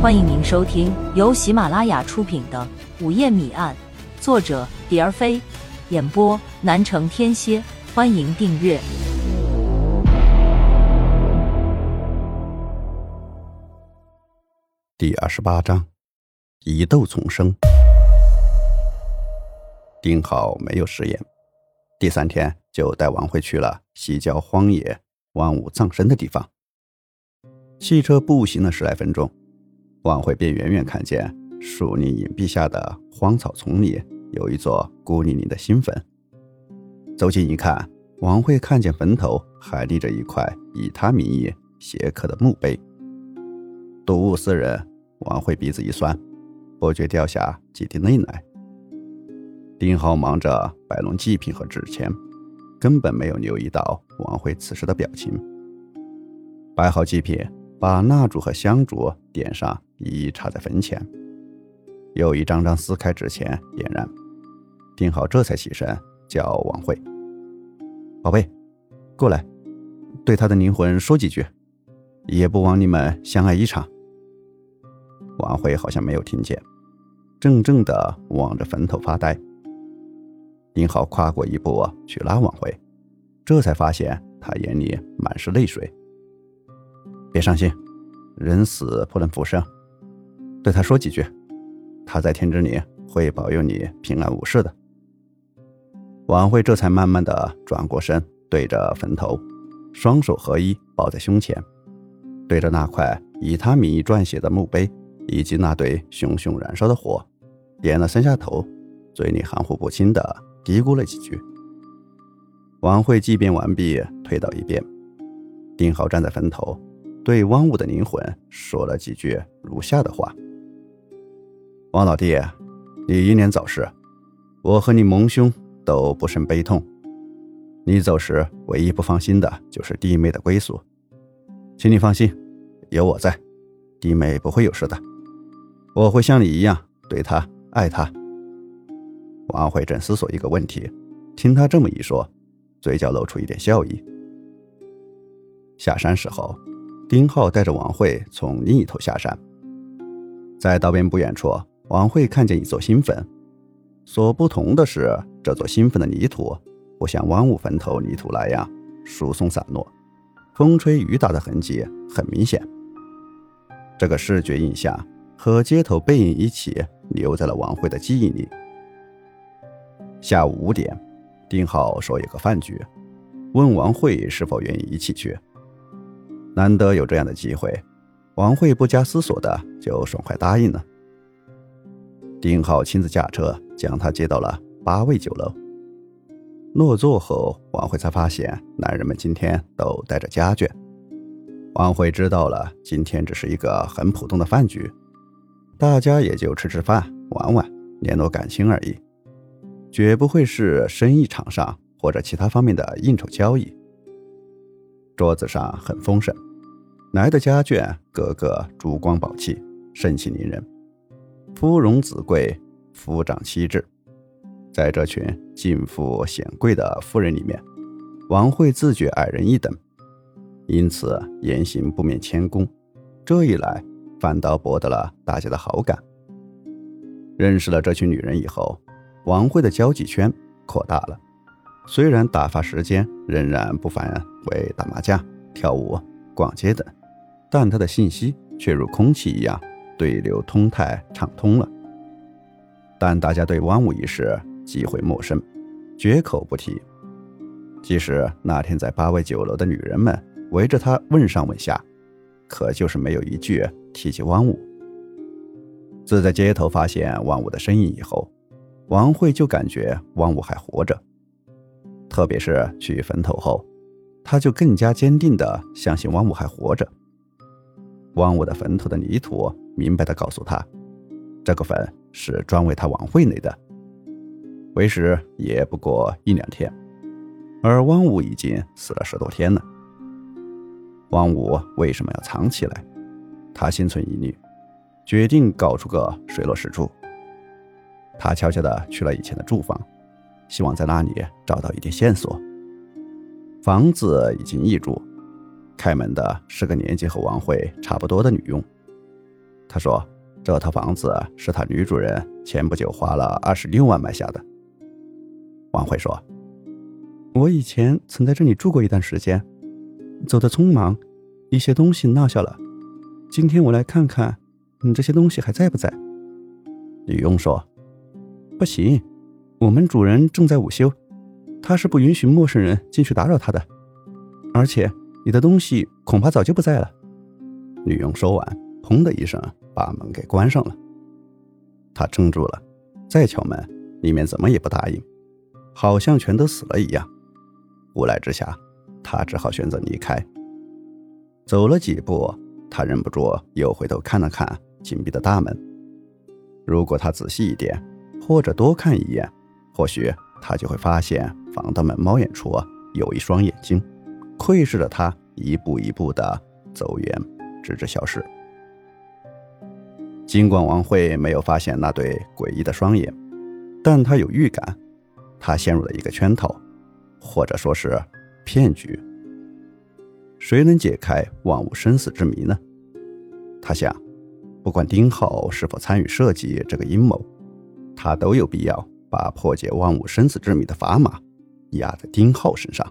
欢迎您收听由喜马拉雅出品的《午夜谜案》，作者蝶儿飞，演播南城天蝎。欢迎订阅第二十八章：疑窦丛生。丁浩没有食言，第三天就带王慧去了西郊荒野万物葬身的地方。汽车步行了十来分钟，王慧便远远看见树林隐蔽下的荒草丛里有一座孤零零的新坟。走近一看，王慧看见坟头还立着一块以他名义写刻的墓碑。睹物思人，王慧鼻子一酸，不觉掉下几滴泪来。丁浩忙着摆弄祭品和纸钱，根本没有留意到王慧此时的表情。摆好祭品，把蜡烛和香烛点上，一一插在坟前，又一张张撕开纸钱点燃。丁浩这才起身叫王慧：“宝贝，过来，对他的灵魂说几句，也不枉你们相爱一场。”王慧好像没有听见，怔怔地望着坟头发呆。丁浩跨过一步去拉王慧，这才发现他眼里满是泪水。别伤心，人死不能复生，对他说几句，他在天之灵会保佑你平安无事的。王慧这才慢慢的转过身，对着坟头，双手合一抱在胸前，对着那块以他名义撰写的墓碑以及那堆熊熊燃烧的火，点了三下头，嘴里含糊不清的。嘀咕了几句，王慧祭奠完毕，退到一边。丁浩站在坟头，对汪武的灵魂说了几句如下的话：“王老弟，你英年早逝，我和你蒙兄都不胜悲痛。你走时，唯一不放心的就是弟妹的归宿，请你放心，有我在，弟妹不会有事的。我会像你一样对她爱她。”王慧正思索一个问题，听他这么一说，嘴角露出一点笑意。下山时候，丁浩带着王慧从另一头下山，在道边不远处，王慧看见一座新坟。所不同的是，这座新坟的泥土不像汪武坟头泥土那样疏松散落，风吹雨打的痕迹很明显。这个视觉印象和街头背影一起留在了王慧的记忆里。下午五点，丁浩说有个饭局，问王慧是否愿意一起去。难得有这样的机会，王慧不加思索的就爽快答应了。丁浩亲自驾车将她接到了八味酒楼。落座后，王慧才发现男人们今天都带着家眷。王慧知道了，今天只是一个很普通的饭局，大家也就吃吃饭、玩玩、联络感情而已。绝不会是生意场上或者其他方面的应酬交易。桌子上很丰盛，来的家眷个个珠光宝气，盛气凌人，夫荣子贵，夫长妻质。在这群尽富显贵的夫人里面，王慧自觉矮人一等，因此言行不免谦恭。这一来，反倒博得了大家的好感。认识了这群女人以后。王慧的交际圈扩大了，虽然打发时间仍然不凡为打麻将、跳舞、逛街等，但她的信息却如空气一样对流通泰、畅通了。但大家对汪武一事极为陌生，绝口不提。即使那天在八味酒楼的女人们围着他问上问下，可就是没有一句提起汪武。自在街头发现汪武的身影以后。王慧就感觉汪武还活着，特别是去坟头后，他就更加坚定地相信汪武还活着。汪武的坟头的泥土明白的告诉他，这个坟是专为他王慧垒的，为时也不过一两天，而汪武已经死了十多天了。汪武为什么要藏起来？他心存疑虑，决定搞出个水落石出。他悄悄地去了以前的住房，希望在那里找到一点线索。房子已经易主，开门的是个年纪和王慧差不多的女佣。她说：“这套房子是她女主人前不久花了二十六万买下的。”王慧说：“我以前曾在这里住过一段时间，走得匆忙，一些东西落下了。今天我来看看，你这些东西还在不在？”女佣说：“不行，我们主人正在午休，他是不允许陌生人进去打扰他的。而且你的东西恐怕早就不在了。”女佣说完，砰的一声。把门给关上了，他怔住了，再敲门，里面怎么也不答应，好像全都死了一样。无奈之下，他只好选择离开。走了几步，他忍不住又回头看了看紧闭的大门。如果他仔细一点，或者多看一眼，或许他就会发现防盗门猫眼处有一双眼睛，窥视着他一步一步的走远，直至消失。尽管王慧没有发现那对诡异的双眼，但她有预感，她陷入了一个圈套，或者说是骗局。谁能解开万物生死之谜呢？他想，不管丁浩是否参与设计这个阴谋，他都有必要把破解万物生死之谜的砝码压在丁浩身上。